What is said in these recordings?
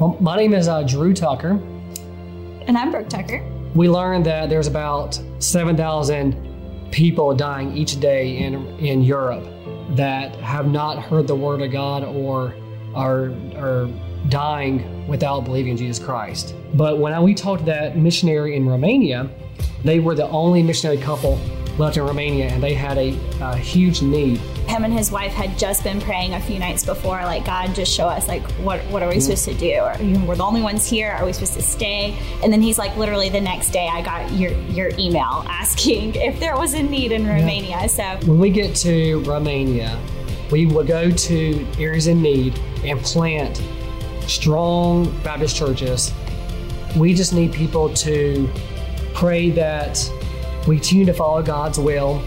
Well, my name is uh, Drew Tucker. And I'm Brooke Tucker. We learned that there's about 7,000 people dying each day in, in Europe that have not heard the word of God or are, are dying without believing in Jesus Christ. But when I, we talked to that missionary in Romania, they were the only missionary couple left in Romania and they had a, a huge need. Him and his wife had just been praying a few nights before, like, God, just show us, like, what, what are we supposed to do? Or, you know, we're the only ones here. Are we supposed to stay? And then he's like, literally the next day, I got your, your email asking if there was a need in Romania. Yeah. So when we get to Romania, we will go to areas in need and plant strong Baptist churches. We just need people to pray that we continue to follow God's will,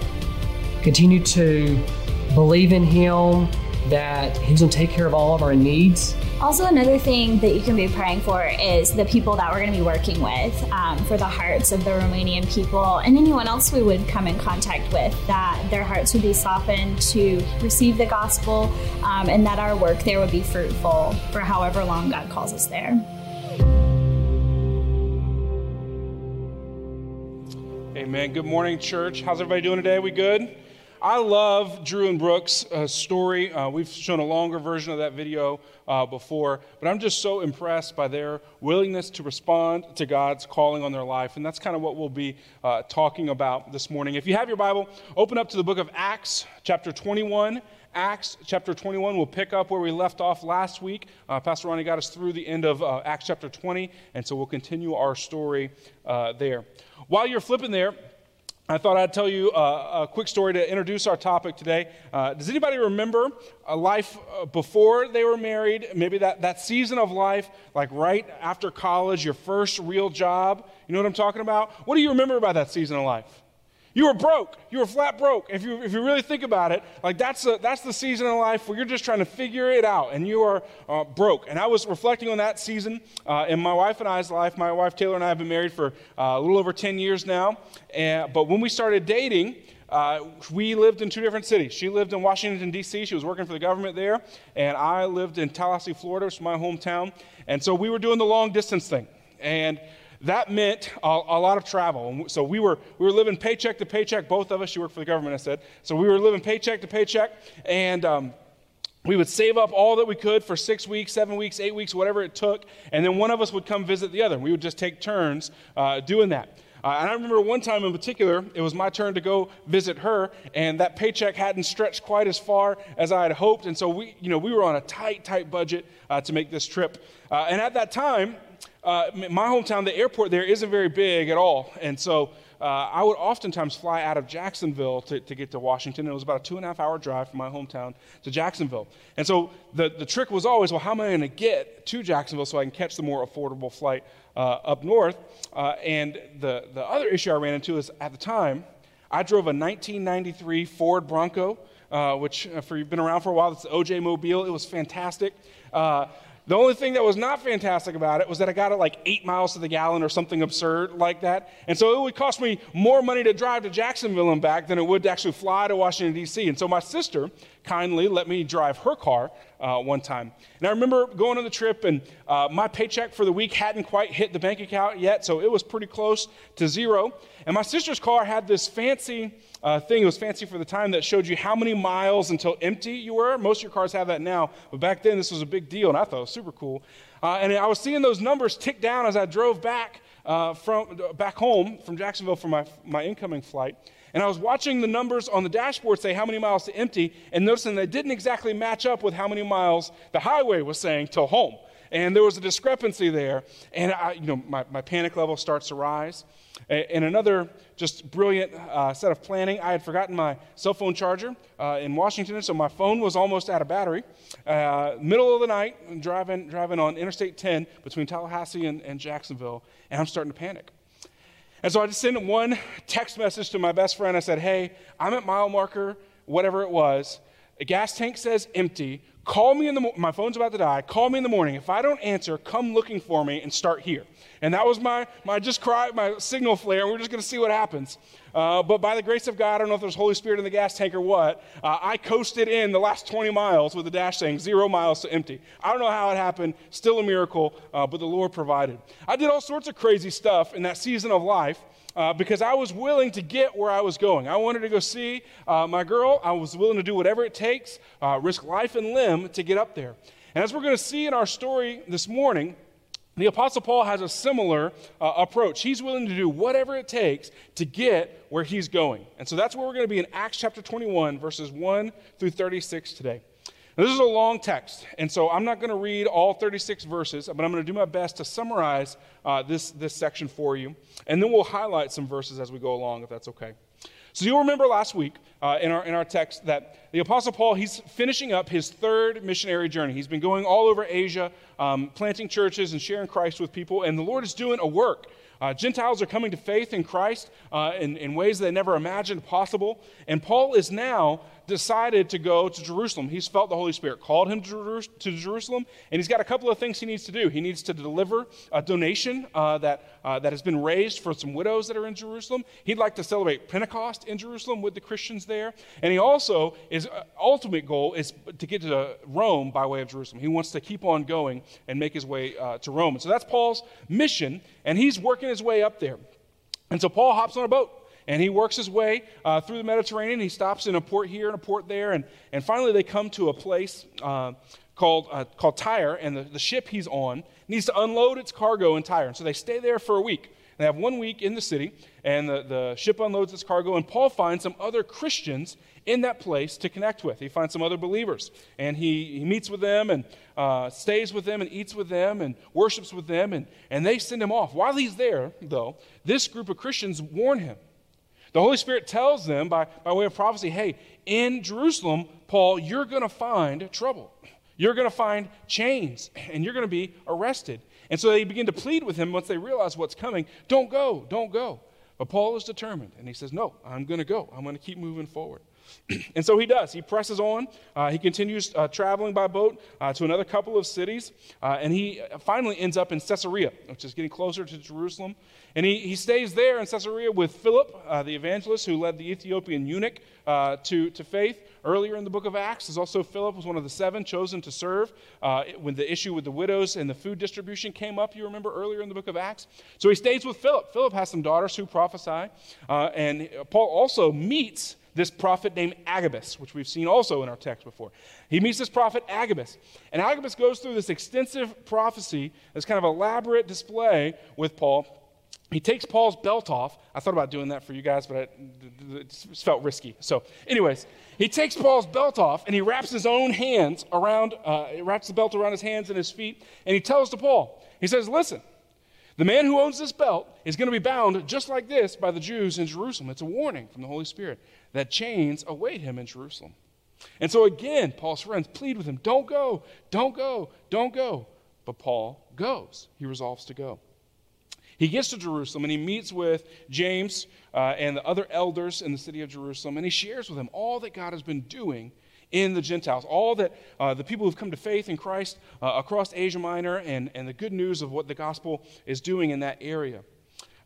continue to believe in Him, that He's going to take care of all of our needs. Also, another thing that you can be praying for is the people that we're going to be working with, um, for the hearts of the Romanian people and anyone else we would come in contact with, that their hearts would be softened to receive the gospel um, and that our work there would be fruitful for however long God calls us there. Amen. Good morning, church. How's everybody doing today? We good? I love Drew and Brooke's uh, story. Uh, we've shown a longer version of that video uh, before, but I'm just so impressed by their willingness to respond to God's calling on their life. And that's kind of what we'll be uh, talking about this morning. If you have your Bible, open up to the book of Acts, chapter 21. Acts chapter 21. We'll pick up where we left off last week. Uh, Pastor Ronnie got us through the end of uh, Acts chapter 20, and so we'll continue our story uh, there. While you're flipping there, I thought I'd tell you a, a quick story to introduce our topic today. Uh, does anybody remember a life uh, before they were married? Maybe that, that season of life, like right after college, your first real job? You know what I'm talking about? What do you remember about that season of life? You were broke. You were flat broke. If you, if you really think about it, like that's, a, that's the season in life where you're just trying to figure it out and you are uh, broke. And I was reflecting on that season uh, in my wife and I's life. My wife Taylor and I have been married for uh, a little over 10 years now. And, but when we started dating, uh, we lived in two different cities. She lived in Washington, D.C., she was working for the government there, and I lived in Tallahassee, Florida, which is my hometown. And so we were doing the long distance thing. And that meant a, a, lot of travel. So we were, we were living paycheck to paycheck, both of us. She worked for the government, I said. So we were living paycheck to paycheck, and um, we would save up all that we could for six weeks, seven weeks, eight weeks, whatever it took, and then one of us would come visit the other. We would just take turns uh, doing that. Uh, and I remember one time in particular, it was my turn to go visit her, and that paycheck hadn't stretched quite as far as I had hoped. And so we, you know, we were on a tight, tight budget uh, to make this trip. Uh, and at that time, uh, my hometown, the airport there isn't very big at all. And so uh, I would oftentimes fly out of Jacksonville to, to get to Washington. It was about a two and a half hour drive from my hometown to Jacksonville. And so the, the trick was always, well, how am I going to get to Jacksonville so I can catch the more affordable flight uh, up north? Uh, and the, the other issue I ran into is at the time, I drove a 1993 Ford Bronco. Uh, which, uh, for you've been around for a while, it's the OJ Mobile. It was fantastic. Uh, the only thing that was not fantastic about it was that I got it like eight miles to the gallon or something absurd like that. And so it would cost me more money to drive to Jacksonville and back than it would to actually fly to Washington, D.C. And so my sister kindly let me drive her car uh, one time. And I remember going on the trip, and uh, my paycheck for the week hadn't quite hit the bank account yet, so it was pretty close to zero. And my sister's car had this fancy uh, thing. It was fancy for the time that showed you how many miles until empty you were. Most of your cars have that now, but back then this was a big deal, and I thought it was super cool. Uh, and I was seeing those numbers tick down as I drove back uh, from back home from Jacksonville for my my incoming flight. And I was watching the numbers on the dashboard say how many miles to empty, and noticing they didn't exactly match up with how many miles the highway was saying till home. And there was a discrepancy there. And I, you know, my, my panic level starts to rise. And another just brilliant uh, set of planning, I had forgotten my cell phone charger uh, in Washington, so my phone was almost out of battery. Uh, middle of the night, driving, driving on Interstate 10 between Tallahassee and, and Jacksonville, and I'm starting to panic. And so I just sent one text message to my best friend. I said, Hey, I'm at mile marker, whatever it was. a gas tank says empty. Call me in the mo- my phone's about to die. Call me in the morning. If I don't answer, come looking for me and start here. And that was my my just cry my signal flare. And we're just going to see what happens. Uh, but by the grace of God, I don't know if there's Holy Spirit in the gas tank or what. Uh, I coasted in the last 20 miles with the dash saying zero miles to empty. I don't know how it happened. Still a miracle, uh, but the Lord provided. I did all sorts of crazy stuff in that season of life uh, because I was willing to get where I was going. I wanted to go see uh, my girl. I was willing to do whatever it takes, uh, risk life and limb to get up there. And as we're going to see in our story this morning, the Apostle Paul has a similar uh, approach. He's willing to do whatever it takes to get where he's going. And so that's where we're going to be in Acts chapter 21, verses 1 through 36 today. Now, this is a long text, and so I'm not going to read all 36 verses, but I'm going to do my best to summarize uh, this, this section for you, and then we'll highlight some verses as we go along, if that's okay. So you'll remember last week uh, in, our, in our text that the Apostle Paul, he's finishing up his third missionary journey. He's been going all over Asia, um, planting churches and sharing Christ with people, and the Lord is doing a work. Uh, Gentiles are coming to faith in Christ uh, in, in ways they never imagined possible. And Paul is now decided to go to Jerusalem. He's felt the Holy Spirit called him to Jerusalem, and he's got a couple of things he needs to do. He needs to deliver a donation uh, that, uh, that has been raised for some widows that are in Jerusalem. He'd like to celebrate Pentecost in Jerusalem with the Christians there. And he also, his uh, ultimate goal is to get to Rome by way of Jerusalem. He wants to keep on going and make his way uh, to Rome. And so that's Paul's mission, and he's working his way up there. And so Paul hops on a boat and he works his way uh, through the Mediterranean. He stops in a port here and a port there. And, and finally, they come to a place uh, called, uh, called Tyre. And the, the ship he's on needs to unload its cargo in Tyre. And so they stay there for a week. They have one week in the city, and the, the ship unloads its cargo. And Paul finds some other Christians in that place to connect with. He finds some other believers, and he, he meets with them and uh, stays with them and eats with them and worships with them, and, and they send him off. While he's there, though, this group of Christians warn him the Holy Spirit tells them by, by way of prophecy hey, in Jerusalem, Paul, you're going to find trouble. You're going to find chains, and you're going to be arrested. And so they begin to plead with him once they realize what's coming don't go, don't go. But Paul is determined, and he says, No, I'm going to go. I'm going to keep moving forward. and so he does. He presses on. Uh, he continues uh, traveling by boat uh, to another couple of cities. Uh, and he finally ends up in Caesarea, which is getting closer to Jerusalem. And he, he stays there in Caesarea with Philip, uh, the evangelist who led the Ethiopian eunuch uh, to, to faith. Earlier in the book of Acts is also Philip was one of the seven chosen to serve when the issue with the widows and the food distribution came up, you remember earlier in the book of Acts. So he stays with Philip. Philip has some daughters who prophesy. and Paul also meets this prophet named Agabus, which we've seen also in our text before. He meets this prophet Agabus. And Agabus goes through this extensive prophecy, this kind of elaborate display with Paul. He takes Paul's belt off. I thought about doing that for you guys, but it felt risky. So, anyways, he takes Paul's belt off and he wraps his own hands around, uh, wraps the belt around his hands and his feet, and he tells to Paul, he says, Listen, the man who owns this belt is going to be bound just like this by the Jews in Jerusalem. It's a warning from the Holy Spirit that chains await him in Jerusalem. And so again, Paul's friends plead with him don't go, don't go, don't go. But Paul goes. He resolves to go. He gets to Jerusalem and he meets with James uh, and the other elders in the city of Jerusalem, and he shares with them all that God has been doing in the Gentiles, all that uh, the people who've come to faith in Christ uh, across Asia Minor, and, and the good news of what the gospel is doing in that area.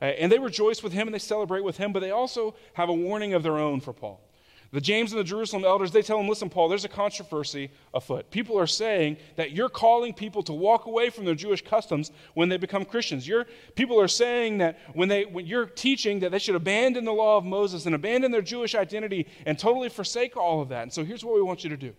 Uh, and they rejoice with him and they celebrate with him, but they also have a warning of their own for Paul. The James and the Jerusalem elders, they tell him, listen, Paul, there's a controversy afoot. People are saying that you're calling people to walk away from their Jewish customs when they become Christians. You're, people are saying that when, they, when you're teaching that they should abandon the law of Moses and abandon their Jewish identity and totally forsake all of that. And so here's what we want you to do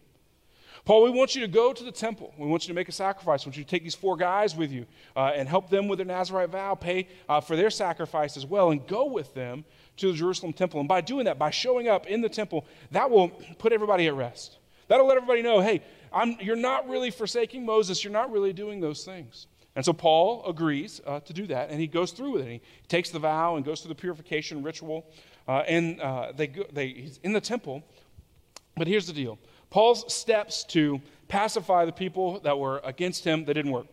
Paul, we want you to go to the temple. We want you to make a sacrifice. We want you to take these four guys with you uh, and help them with their Nazarite vow, pay uh, for their sacrifice as well, and go with them to the Jerusalem temple. And by doing that, by showing up in the temple, that will put everybody at rest. That'll let everybody know hey, I'm, you're not really forsaking Moses, you're not really doing those things. And so Paul agrees uh, to do that, and he goes through with it. He takes the vow and goes through the purification ritual, uh, and uh, they go, they, he's in the temple. But here's the deal Paul's steps to pacify the people that were against him, they didn't work.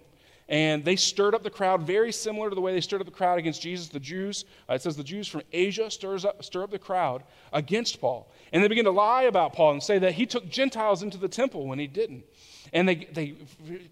and they stirred up the crowd very similar to the way they stirred up the crowd against Jesus. The Jews, uh, it says the Jews from Asia stirs up, stir up the crowd against Paul. And they begin to lie about Paul and say that he took Gentiles into the temple when he didn't. And they, they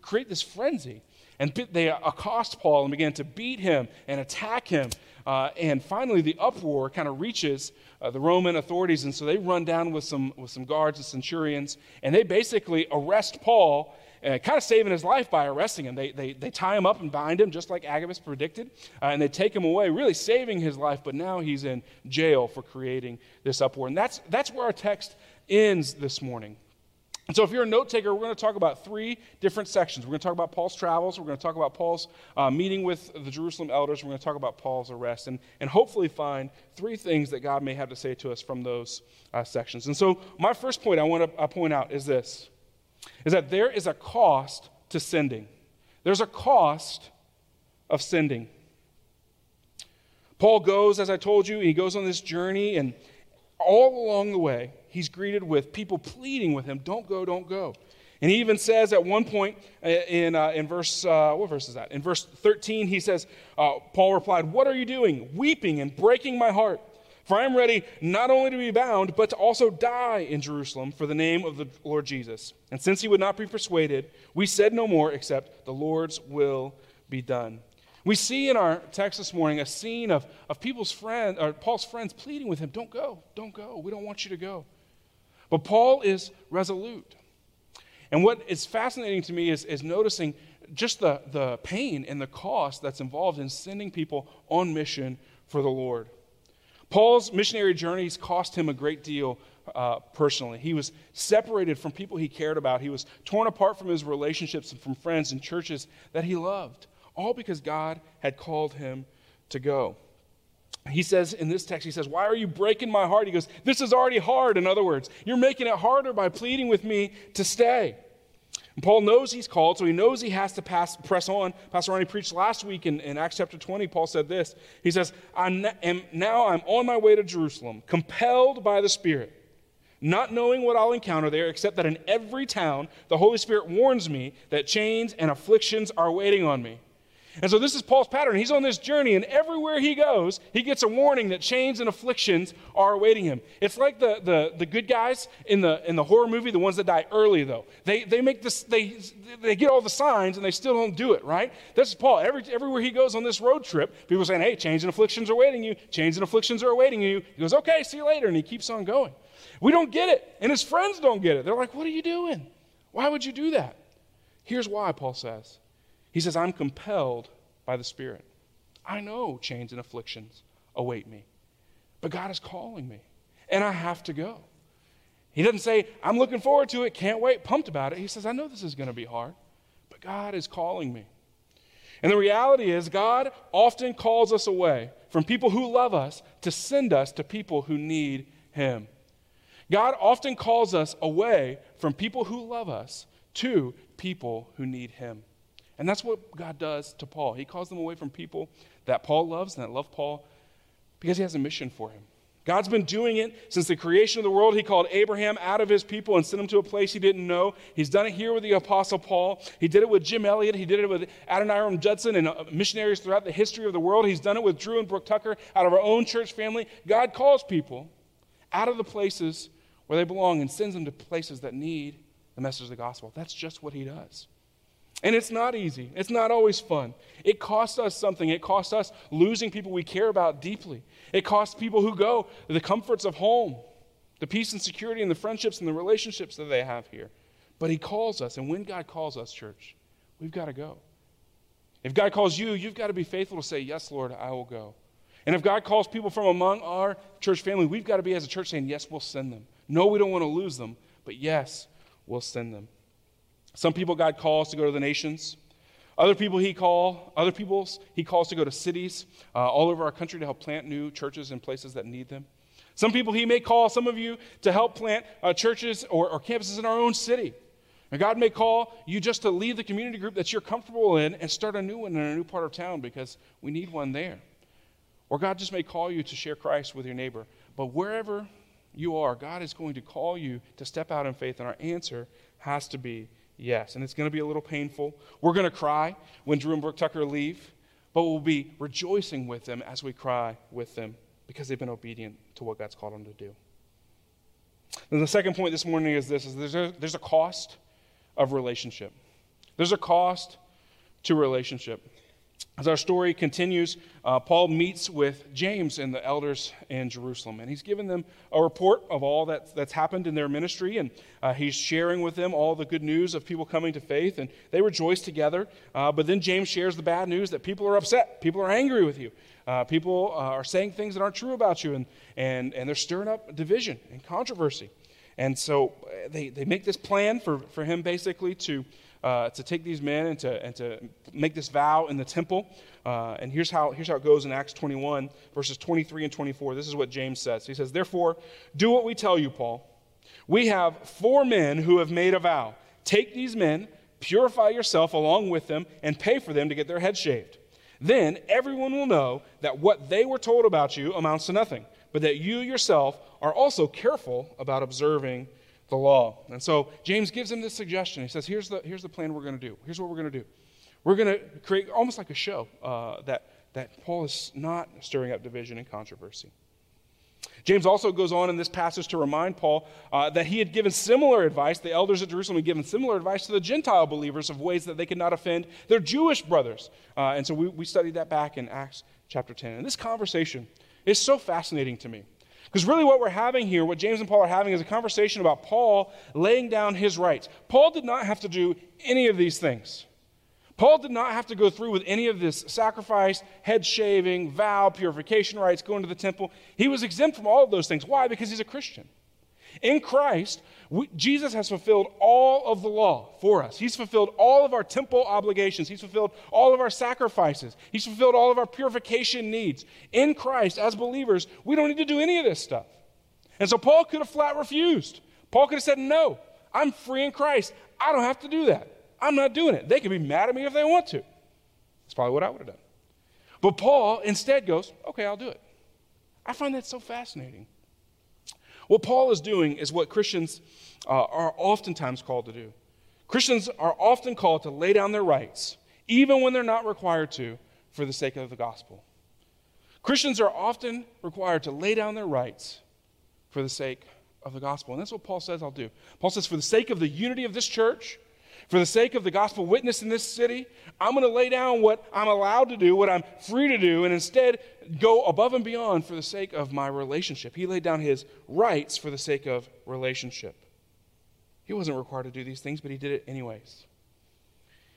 create this frenzy. And they accost Paul and begin to beat him and attack him. Uh, and finally, the uproar kind of reaches uh, the Roman authorities. And so they run down with some, with some guards and centurions. And they basically arrest Paul uh, kind of saving his life by arresting him. They, they, they tie him up and bind him, just like Agabus predicted, uh, and they take him away, really saving his life, but now he's in jail for creating this uproar. And that's, that's where our text ends this morning. And so, if you're a note taker, we're going to talk about three different sections. We're going to talk about Paul's travels. We're going to talk about Paul's uh, meeting with the Jerusalem elders. We're going to talk about Paul's arrest and, and hopefully find three things that God may have to say to us from those uh, sections. And so, my first point I want to point out is this is that there is a cost to sending. There's a cost of sending. Paul goes, as I told you, he goes on this journey, and all along the way, he's greeted with people pleading with him, Don't go, don't go. And he even says at one point uh, in, uh, in verse, uh, what verse is that? In verse 13, he says, uh, Paul replied, What are you doing? Weeping and breaking my heart. For I am ready not only to be bound, but to also die in Jerusalem for the name of the Lord Jesus. And since he would not be persuaded, we said no more except the Lord's will be done. We see in our text this morning a scene of, of people's friends, or Paul's friends pleading with him, Don't go, don't go. We don't want you to go. But Paul is resolute. And what is fascinating to me is, is noticing just the, the pain and the cost that's involved in sending people on mission for the Lord. Paul's missionary journeys cost him a great deal uh, personally. He was separated from people he cared about. He was torn apart from his relationships and from friends and churches that he loved, all because God had called him to go. He says in this text, he says, Why are you breaking my heart? He goes, This is already hard, in other words. You're making it harder by pleading with me to stay. And Paul knows he's called, so he knows he has to pass, press on. Pastor Ronnie preached last week in, in Acts chapter 20. Paul said this. He says, I'm am, Now I'm on my way to Jerusalem, compelled by the Spirit, not knowing what I'll encounter there, except that in every town the Holy Spirit warns me that chains and afflictions are waiting on me. And so this is Paul's pattern. He's on this journey, and everywhere he goes, he gets a warning that chains and afflictions are awaiting him. It's like the, the, the good guys in the, in the horror movie, the ones that die early, though. They, they, make this, they, they get all the signs, and they still don't do it, right? This is Paul. Every, everywhere he goes on this road trip, people are saying, hey, chains and afflictions are awaiting you. Chains and afflictions are awaiting you. He goes, okay, see you later, and he keeps on going. We don't get it, and his friends don't get it. They're like, what are you doing? Why would you do that? Here's why, Paul says. He says, I'm compelled by the Spirit. I know chains and afflictions await me, but God is calling me, and I have to go. He doesn't say, I'm looking forward to it, can't wait, pumped about it. He says, I know this is going to be hard, but God is calling me. And the reality is, God often calls us away from people who love us to send us to people who need Him. God often calls us away from people who love us to people who need Him. And that's what God does to Paul. He calls them away from people that Paul loves and that love Paul because he has a mission for him. God's been doing it since the creation of the world. He called Abraham out of his people and sent him to a place he didn't know. He's done it here with the Apostle Paul. He did it with Jim Elliot. He did it with Adoniram Judson and uh, missionaries throughout the history of the world. He's done it with Drew and Brooke Tucker out of our own church family. God calls people out of the places where they belong and sends them to places that need the message of the gospel. That's just what he does. And it's not easy. It's not always fun. It costs us something. It costs us losing people we care about deeply. It costs people who go the comforts of home, the peace and security and the friendships and the relationships that they have here. But He calls us. And when God calls us, church, we've got to go. If God calls you, you've got to be faithful to say, Yes, Lord, I will go. And if God calls people from among our church family, we've got to be as a church saying, Yes, we'll send them. No, we don't want to lose them, but yes, we'll send them. Some people God calls to go to the nations. Other people he call, other people's he calls to go to cities uh, all over our country to help plant new churches in places that need them. Some people he may call, some of you, to help plant uh, churches or, or campuses in our own city. And God may call you just to leave the community group that you're comfortable in and start a new one in a new part of town because we need one there. Or God just may call you to share Christ with your neighbor. But wherever you are, God is going to call you to step out in faith, and our answer has to be Yes. And it's going to be a little painful. We're going to cry when Drew and Brooke Tucker leave, but we'll be rejoicing with them as we cry with them because they've been obedient to what God's called them to do. And the second point this morning is this is there's a, there's a cost of relationship. There's a cost to relationship. As our story continues, uh, Paul meets with James and the elders in Jerusalem, and he's given them a report of all that, that's happened in their ministry, and uh, he's sharing with them all the good news of people coming to faith, and they rejoice together. Uh, but then James shares the bad news that people are upset, people are angry with you, uh, people uh, are saying things that aren't true about you, and, and, and they're stirring up division and controversy. And so uh, they, they make this plan for, for him basically to uh, to take these men and to, and to make this vow in the temple. Uh, and here's how, here's how it goes in Acts 21, verses 23 and 24. This is what James says. He says, Therefore, do what we tell you, Paul. We have four men who have made a vow. Take these men, purify yourself along with them, and pay for them to get their heads shaved. Then everyone will know that what they were told about you amounts to nothing, but that you yourself are also careful about observing the law. And so James gives him this suggestion. He says, Here's the, here's the plan we're going to do. Here's what we're going to do. We're going to create almost like a show uh, that, that Paul is not stirring up division and controversy. James also goes on in this passage to remind Paul uh, that he had given similar advice, the elders at Jerusalem had given similar advice to the Gentile believers of ways that they could not offend their Jewish brothers. Uh, and so we, we studied that back in Acts chapter 10. And this conversation is so fascinating to me because really, what we're having here, what James and Paul are having, is a conversation about Paul laying down his rights. Paul did not have to do any of these things. Paul did not have to go through with any of this sacrifice, head shaving, vow, purification rites, going to the temple. He was exempt from all of those things. Why? Because he's a Christian. In Christ, we, Jesus has fulfilled all of the law for us. He's fulfilled all of our temple obligations. He's fulfilled all of our sacrifices. He's fulfilled all of our purification needs. In Christ, as believers, we don't need to do any of this stuff. And so Paul could have flat refused. Paul could have said, No, I'm free in Christ. I don't have to do that. I'm not doing it. They can be mad at me if they want to. That's probably what I would have done. But Paul instead goes, Okay, I'll do it. I find that so fascinating. What Paul is doing is what Christians uh, are oftentimes called to do. Christians are often called to lay down their rights, even when they're not required to, for the sake of the gospel. Christians are often required to lay down their rights for the sake of the gospel. And that's what Paul says I'll do. Paul says, for the sake of the unity of this church, for the sake of the gospel witness in this city, I'm going to lay down what I'm allowed to do, what I'm free to do, and instead go above and beyond for the sake of my relationship. He laid down his rights for the sake of relationship. He wasn't required to do these things, but he did it anyways.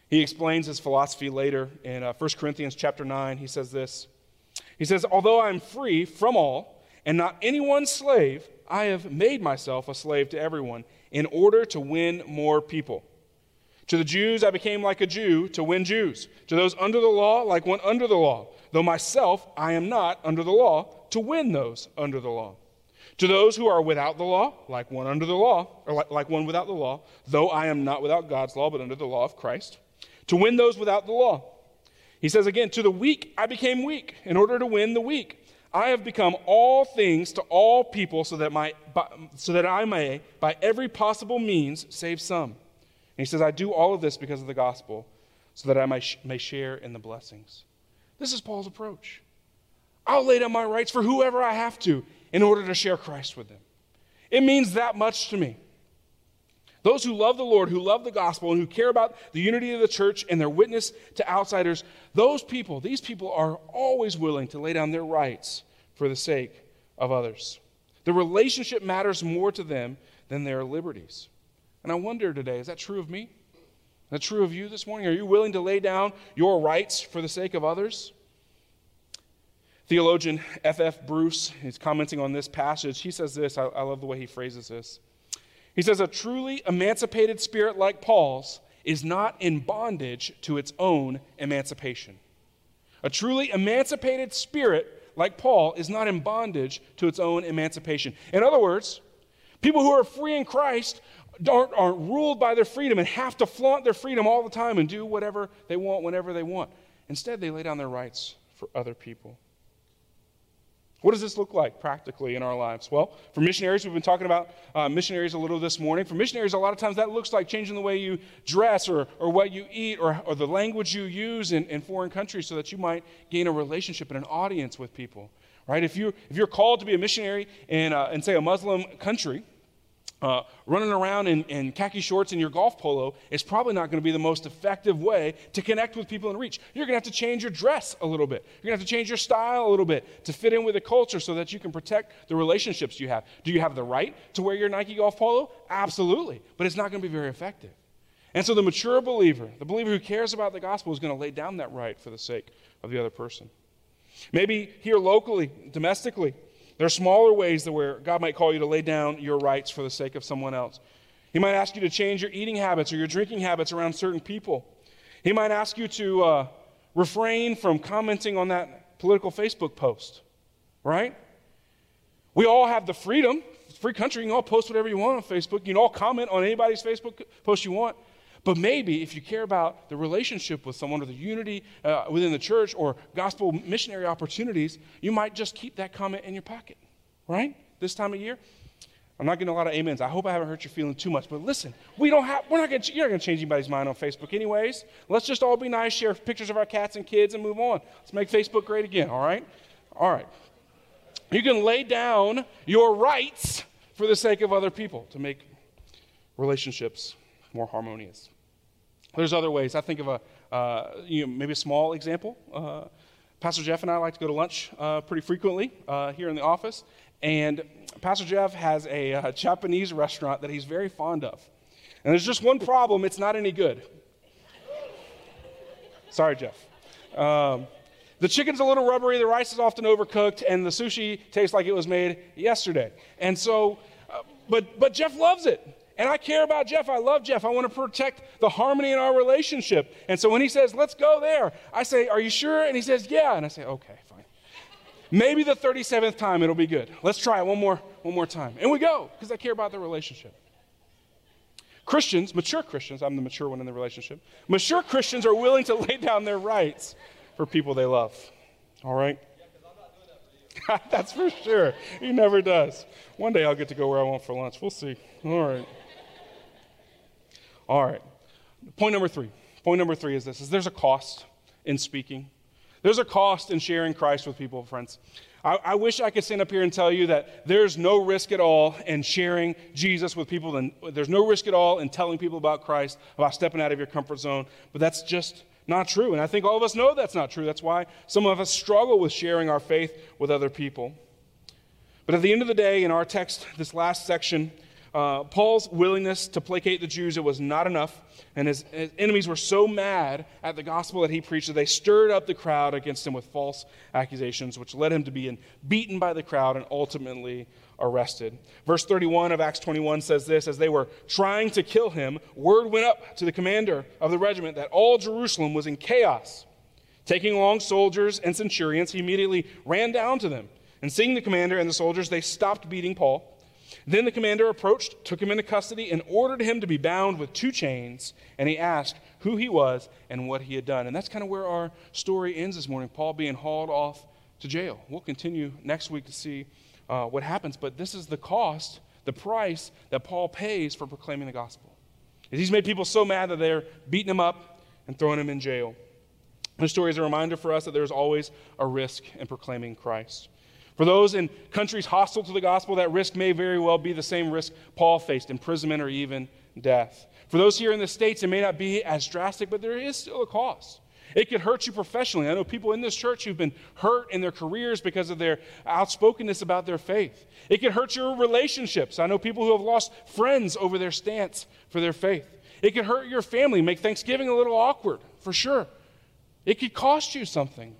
He explains his philosophy later in uh, 1 Corinthians chapter 9. He says this. He says, Although I am free from all and not anyone's slave, I have made myself a slave to everyone in order to win more people. To the Jews, I became like a Jew to win Jews. To those under the law, like one under the law, though myself I am not under the law, to win those under the law. To those who are without the law, like one under the law, or like, like one without the law, though I am not without God's law, but under the law of Christ, to win those without the law. He says again, To the weak I became weak in order to win the weak. I have become all things to all people so that, my, so that I may, by every possible means, save some. And he says, I do all of this because of the gospel, so that I may, may share in the blessings. This is Paul's approach. I'll lay down my rights for whoever I have to in order to share Christ with them. It means that much to me. Those who love the Lord, who love the gospel, and who care about the unity of the church and their witness to outsiders, those people, these people are always willing to lay down their rights for the sake of others. The relationship matters more to them than their liberties. And I wonder today, is that true of me? Is that true of you this morning? Are you willing to lay down your rights for the sake of others? Theologian F.F. F. Bruce is commenting on this passage. He says this, I, I love the way he phrases this. He says, A truly emancipated spirit like Paul's is not in bondage to its own emancipation. A truly emancipated spirit like Paul is not in bondage to its own emancipation. In other words, people who are free in Christ aren't, aren't ruled by their freedom and have to flaunt their freedom all the time and do whatever they want whenever they want. Instead, they lay down their rights for other people. What does this look like practically in our lives? Well, for missionaries, we've been talking about uh, missionaries a little this morning. For missionaries, a lot of times that looks like changing the way you dress or, or what you eat or, or the language you use in, in foreign countries so that you might gain a relationship and an audience with people. Right? If, you, if you're called to be a missionary in, uh, in say, a Muslim country, uh, running around in, in, khaki shorts and your golf polo is probably not going to be the most effective way to connect with people and reach. You're going to have to change your dress a little bit. You're going to have to change your style a little bit to fit in with the culture so that you can protect the relationships you have. Do you have the right to wear your Nike golf polo? Absolutely. But it's not going to be very effective. And so the mature believer, the believer who cares about the gospel, is going to lay down that right for the sake of the other person. Maybe here locally, domestically, there are smaller ways that where God might call you to lay down your rights for the sake of someone else. He might ask you to change your eating habits or your drinking habits around certain people. He might ask you to uh, refrain from commenting on that political Facebook post, right? We all have the freedom, free country, you can all post whatever you want on Facebook. You can all comment on anybody's Facebook post you want. But maybe if you care about the relationship with someone or the unity uh, within the church or gospel missionary opportunities, you might just keep that comment in your pocket, right? This time of year. I'm not getting a lot of amens. I hope I haven't hurt your feeling too much. But listen, we don't have, we're not gonna, you're not going to change anybody's mind on Facebook anyways. Let's just all be nice, share pictures of our cats and kids, and move on. Let's make Facebook great again, all right? All right. You can lay down your rights for the sake of other people to make relationships more harmonious. There's other ways. I think of a uh, you know, maybe a small example. Uh, Pastor Jeff and I like to go to lunch uh, pretty frequently uh, here in the office, and Pastor Jeff has a uh, Japanese restaurant that he's very fond of. And there's just one problem: it's not any good. Sorry, Jeff. Um, the chicken's a little rubbery, the rice is often overcooked, and the sushi tastes like it was made yesterday. And so, uh, but but Jeff loves it. And I care about Jeff. I love Jeff. I want to protect the harmony in our relationship. And so when he says, let's go there, I say, are you sure? And he says, yeah. And I say, okay, fine. Maybe the 37th time it'll be good. Let's try it one more, one more time. And we go because I care about the relationship. Christians, mature Christians, I'm the mature one in the relationship, mature Christians are willing to lay down their rights for people they love. All right? That's for sure. He never does. One day I'll get to go where I want for lunch. We'll see. All right. All right. Point number three. Point number three is this: is there's a cost in speaking. There's a cost in sharing Christ with people, friends. I, I, wish I could stand up here and tell you that there's no risk at all in sharing Jesus with people, and there's no risk at all in telling people about Christ, about stepping out of your comfort zone. But that's just not true. And I think all of us know that's not true. That's why some of us struggle with sharing our faith with other people. But at the end of the day, in our text, this last section, uh, Paul's willingness to placate the Jews, it was not enough. And his, his, enemies were so mad at the gospel that he preached that they stirred up the crowd against him with false accusations, which led him to being beaten by the crowd and ultimately arrested. Verse 31 of Acts 21 says this As they were trying to kill him, word went up to the commander of the regiment that all Jerusalem was in chaos. Taking along soldiers and centurions, he immediately ran down to them. And seeing the commander and the soldiers, they stopped beating Paul. Then the commander approached, took him into custody, and ordered him to be bound with two chains. And he asked who he was and what he had done. And that's kind of where our story ends this morning Paul being hauled off to jail. We'll continue next week to see uh, what happens, but this is the cost, the price that Paul pays for proclaiming the gospel. He's made people so mad that they're beating him up and throwing him in jail. This story is a reminder for us that there's always a risk in proclaiming Christ. For those in countries hostile to the gospel, that risk may very well be the same risk Paul faced imprisonment or even death. For those here in the States, it may not be as drastic, but there is still a cost. It could hurt you professionally. I know people in this church who've been hurt in their careers because of their outspokenness about their faith. It could hurt your relationships. I know people who have lost friends over their stance for their faith. It could hurt your family, make Thanksgiving a little awkward, for sure. It could cost you something.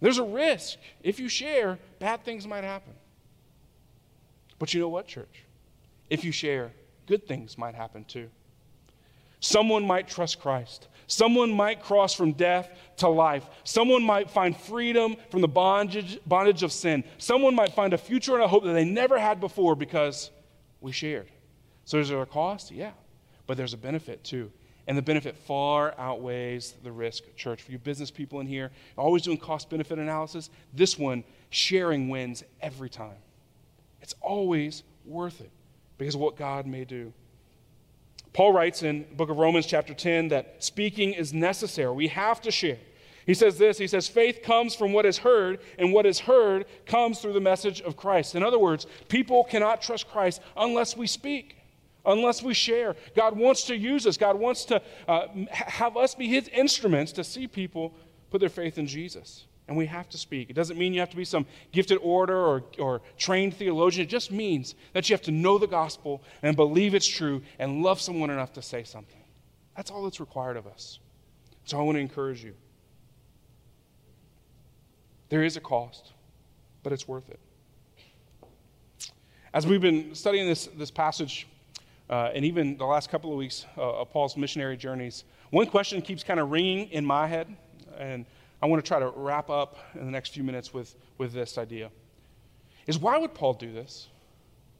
There's a risk. If you share, bad things might happen. But you know what, church? If you share, good things might happen too. Someone might trust Christ. Someone might cross from death to life. Someone might find freedom from the bondage, bondage of sin. Someone might find a future and a hope that they never had before because we shared. So, is there a cost? Yeah. But there's a benefit too and the benefit far outweighs the risk, church. For you business people in here, always doing cost benefit analysis, this one sharing wins every time. It's always worth it because of what God may do. Paul writes in the book of Romans, chapter 10, that speaking is necessary. We have to share. He says this He says, faith comes from what is heard, and what is heard comes through the message of Christ. In other words, people cannot trust Christ unless we speak, unless we share. God wants to use us, God wants to uh, have us be His instruments to see people put their faith in Jesus and we have to speak. It doesn't mean you have to be some gifted orator or, or trained theologian. It just means that you have to know the gospel and believe it's true and love someone enough to say something. That's all that's required of us. So I want to encourage you. There is a cost, but it's worth it. As we've been studying this, this passage, uh, and even the last couple of weeks uh, of Paul's missionary journeys, one question keeps kind of ringing in my head, and I want to try to wrap up in the next few minutes with, with this idea is why would Paul do this?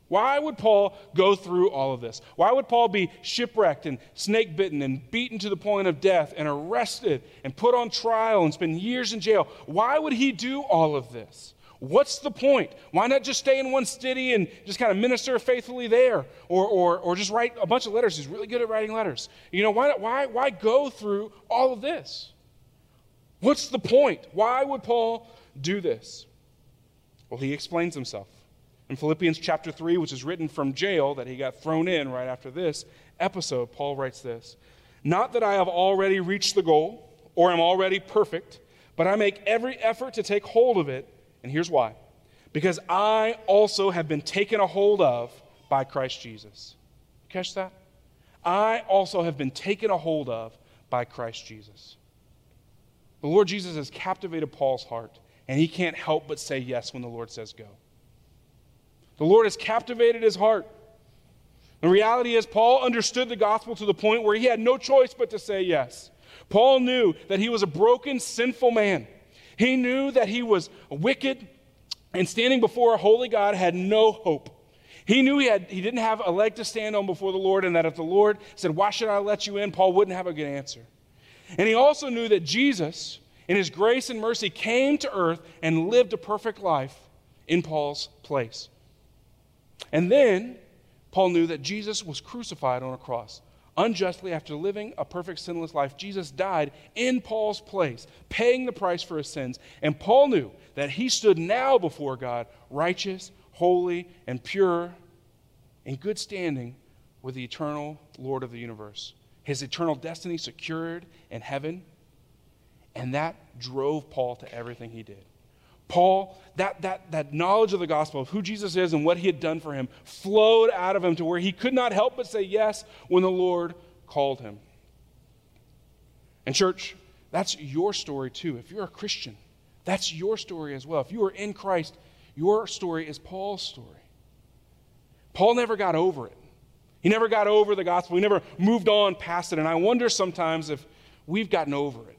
Why would Paul go through all of this? Why would Paul be shipwrecked and snake bitten and beaten to the point of death and arrested and put on trial and spend years in jail? Why would he do all of this? What's the point? Why not just stay in one city and just kind of minister faithfully there? Or, or, or just write a bunch of letters? He's really good at writing letters. You know, why, why, why go through all of this? What's the point? Why would Paul do this? Well, he explains himself. In Philippians chapter 3, which is written from jail that he got thrown in right after this episode, Paul writes this Not that I have already reached the goal or am already perfect, but I make every effort to take hold of it. And here's why because I also have been taken a hold of by Christ Jesus. Catch that? I also have been taken a hold of by Christ Jesus. The Lord Jesus has captivated Paul's heart, and he can't help but say yes when the Lord says go. The Lord has captivated his heart. The reality is, Paul understood the gospel to the point where he had no choice but to say yes. Paul knew that he was a broken, sinful man. He knew that he was wicked and standing before a holy God had no hope. He knew he, had, he didn't have a leg to stand on before the Lord, and that if the Lord said, Why should I let you in? Paul wouldn't have a good answer. And he also knew that Jesus, in his grace and mercy, came to earth and lived a perfect life in Paul's place. And then Paul knew that Jesus was crucified on a cross. Unjustly, after living a perfect, sinless life, Jesus died in Paul's place, paying the price for his sins. And Paul knew that he stood now before God, righteous, holy, and pure, in good standing with the eternal Lord of the universe his eternal destiny secured in heaven. And that drove Paul to everything he did. Paul, that, that, that knowledge of the gospel, of who Jesus is and what he had done for him, flowed out of him to where he could not help but say yes when the Lord called him. And, church, that's your story too. If you're a Christian, that's your story as well. If you are in Christ, your story is Paul's story. Paul never got over it. He never got over the gospel. He never moved on past it. And I wonder sometimes if we've gotten over it.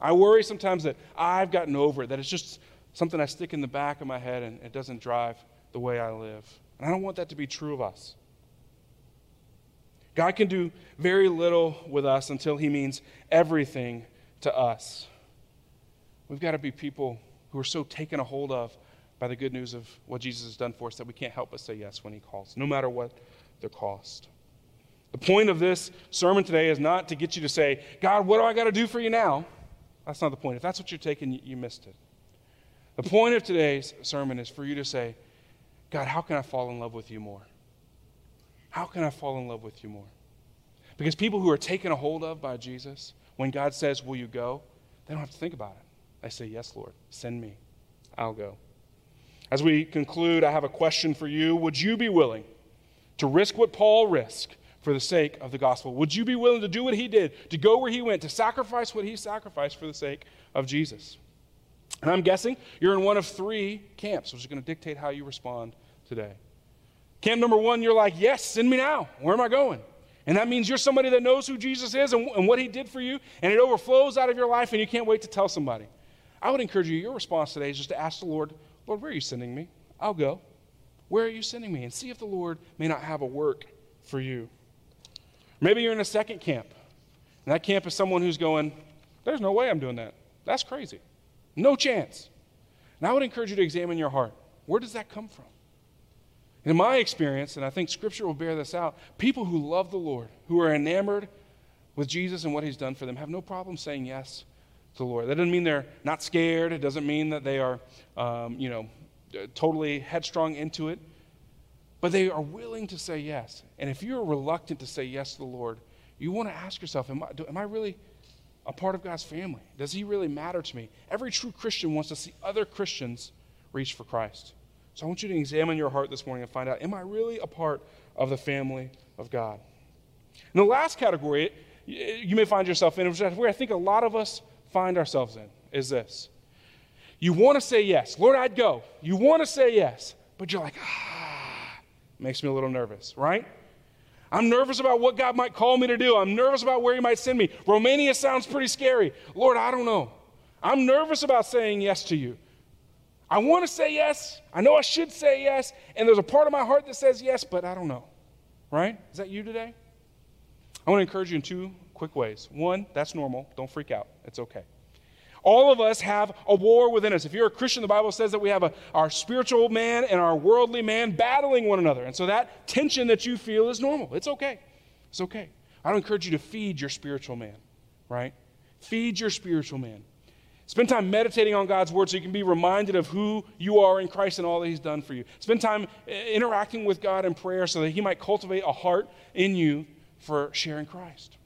I worry sometimes that I've gotten over it, that it's just something I stick in the back of my head and it doesn't drive the way I live. And I don't want that to be true of us. God can do very little with us until he means everything to us. We've got to be people who are so taken a hold of by the good news of what Jesus has done for us that we can't help but say yes when he calls, no matter what the cost. The point of this sermon today is not to get you to say, God, what do I got to do for you now? That's not the point. If that's what you're taking, you missed it. The point of today's sermon is for you to say, God, how can I fall in love with you more? How can I fall in love with you more? Because people who are taken a hold of by Jesus, when God says, Will you go? they don't have to think about it. They say, Yes, Lord, send me. I'll go. As we conclude, I have a question for you. Would you be willing? to risk what Paul risked for the sake of the gospel? Would you be willing to do what he did, to go where he went, to sacrifice what he sacrificed for the sake of Jesus? And I'm guessing you're in one of three camps, which is going to dictate how you respond today. Camp number one, you're like, yes, send me now. Where am I going? And that means you're somebody that knows who Jesus is and, and what he did for you, and it overflows out of your life, and you can't wait to tell somebody. I would encourage you, your response today is just to ask the Lord, Lord, where are you sending me? I'll go. Where are you sending me? And see if the Lord may not have a work for you. Maybe you're in a second camp. And that camp is someone who's going, There's no way I'm doing that. That's crazy. No chance. And I would encourage you to examine your heart. Where does that come from? In my experience, and I think Scripture will bear this out, people who love the Lord, who are enamored with Jesus and what He's done for them, have no problem saying yes to the Lord. That doesn't mean they're not scared. It doesn't mean that they are, um, you know, totally headstrong into it. But they are willing to say yes. And if you're reluctant to say yes to the Lord, you want to ask yourself, am I, do, am I really a part of God's family? Does He really matter to me? Every true Christian wants to see other Christians reach for Christ. So I want you to examine your heart this morning and find out, am I really a part of the family of God? And the last category you may find yourself in, which is where I think a lot of us find ourselves in, is this. You want to say yes. Lord, I'd go. You want to say yes, but you're like, ah, makes me a little nervous, right? I'm nervous about what God might call me to do. I'm nervous about where He might send me. Romania sounds pretty scary. Lord, I don't know. I'm nervous about saying yes to you. I want to say yes. I know I should say yes. And there's a part of my heart that says yes, but I don't know. Right? Is that you today? I want to encourage you in two quick ways. One, that's normal. Don't freak out. It's okay. All of us have a war within us. If you're a Christian, the Bible says that we have a, our spiritual man and our worldly man battling one another. And so that tension that you feel is normal. It's okay. It's okay. I encourage you to feed your spiritual man, right? Feed your spiritual man. Spend time meditating on God's word so you can be reminded of who you are in Christ and all that He's done for you. Spend time eh, interacting with God in prayer so that He might cultivate a heart in you for sharing Christ.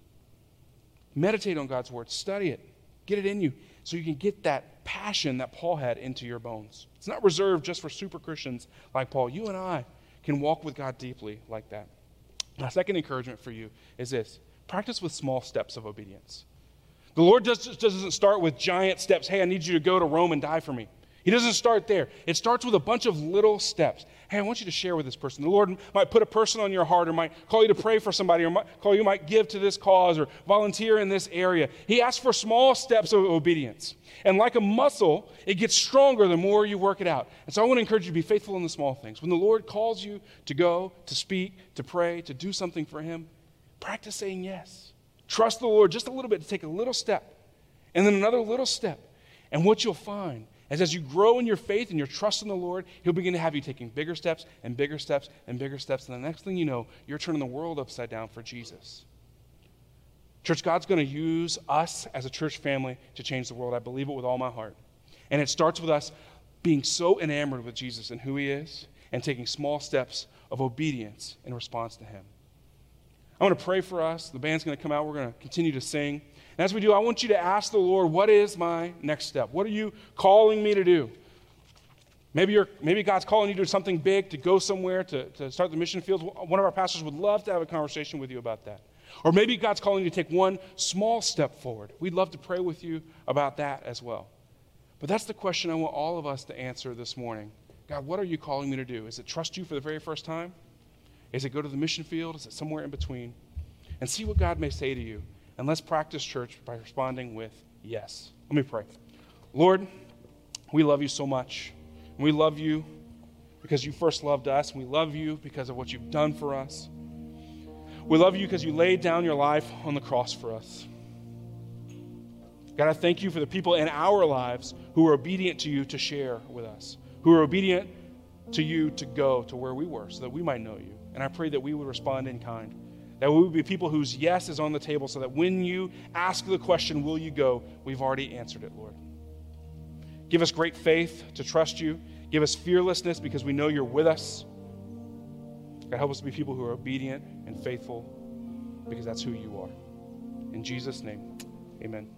Meditate on God's word, study it, get it in you so you can get that passion that Paul had into your bones. It's not reserved just for super Christians like Paul. You and I can walk with God deeply like that. My second encouragement for you is this practice with small steps of obedience. The Lord does, doesn't start with giant steps. Hey, I need you to go to Rome and die for me. He doesn't start there. It starts with a bunch of little steps. Hey, I want you to share with this person. The Lord might put a person on your heart or might call you to pray for somebody or might call you might give to this cause or volunteer in this area. He asks for small steps of obedience. And like a muscle, it gets stronger the more you work it out. And so I want to encourage you to be faithful in the small things. When the Lord calls you to go, to speak, to pray, to do something for Him, practice saying yes. Trust the Lord just a little bit to take a little step and then another little step. And what you'll find as as you grow in your faith and your trust in the Lord, He'll begin to have you taking bigger steps and bigger steps and bigger steps. And the next thing you know, you're turning the world upside down for Jesus. Church, God's going to use us as a church family to change the world. I believe it with all my heart. And it starts with us being so enamored with Jesus and who He is and taking small steps of obedience in response to Him. I want to pray for us. The band's going to come out. We're going to continue to sing. And as we do, I want you to ask the Lord, what is my next step? What are you calling me to do? Maybe, you're, maybe God's calling you to do something big, to go somewhere, to, to start the mission field. One of our pastors would love to have a conversation with you about that. Or maybe God's calling you to take one small step forward. We'd love to pray with you about that as well. But that's the question I want all of us to answer this morning. God, what are you calling me to do? Is it trust you for the very first time? Is it go to the mission field? Is it somewhere in between? And see what God may say to you and let's practice church by responding with yes. Let me pray. Lord, we love you so much. We love you because you first loved us. We love you because of what you've done for us. We love you because you laid down your life on the cross for us. God, I thank you for the people in our lives who are obedient to you to share with us, who are obedient to you to go to where we were so that we might know you. And I pray that we would respond in kind. That we would be people whose yes is on the table so that when you ask the question, Will you go? we've already answered it, Lord. Give us great faith to trust you. Give us fearlessness because we know you're with us. God, help us to be people who are obedient and faithful because that's who you are. In Jesus' name, amen.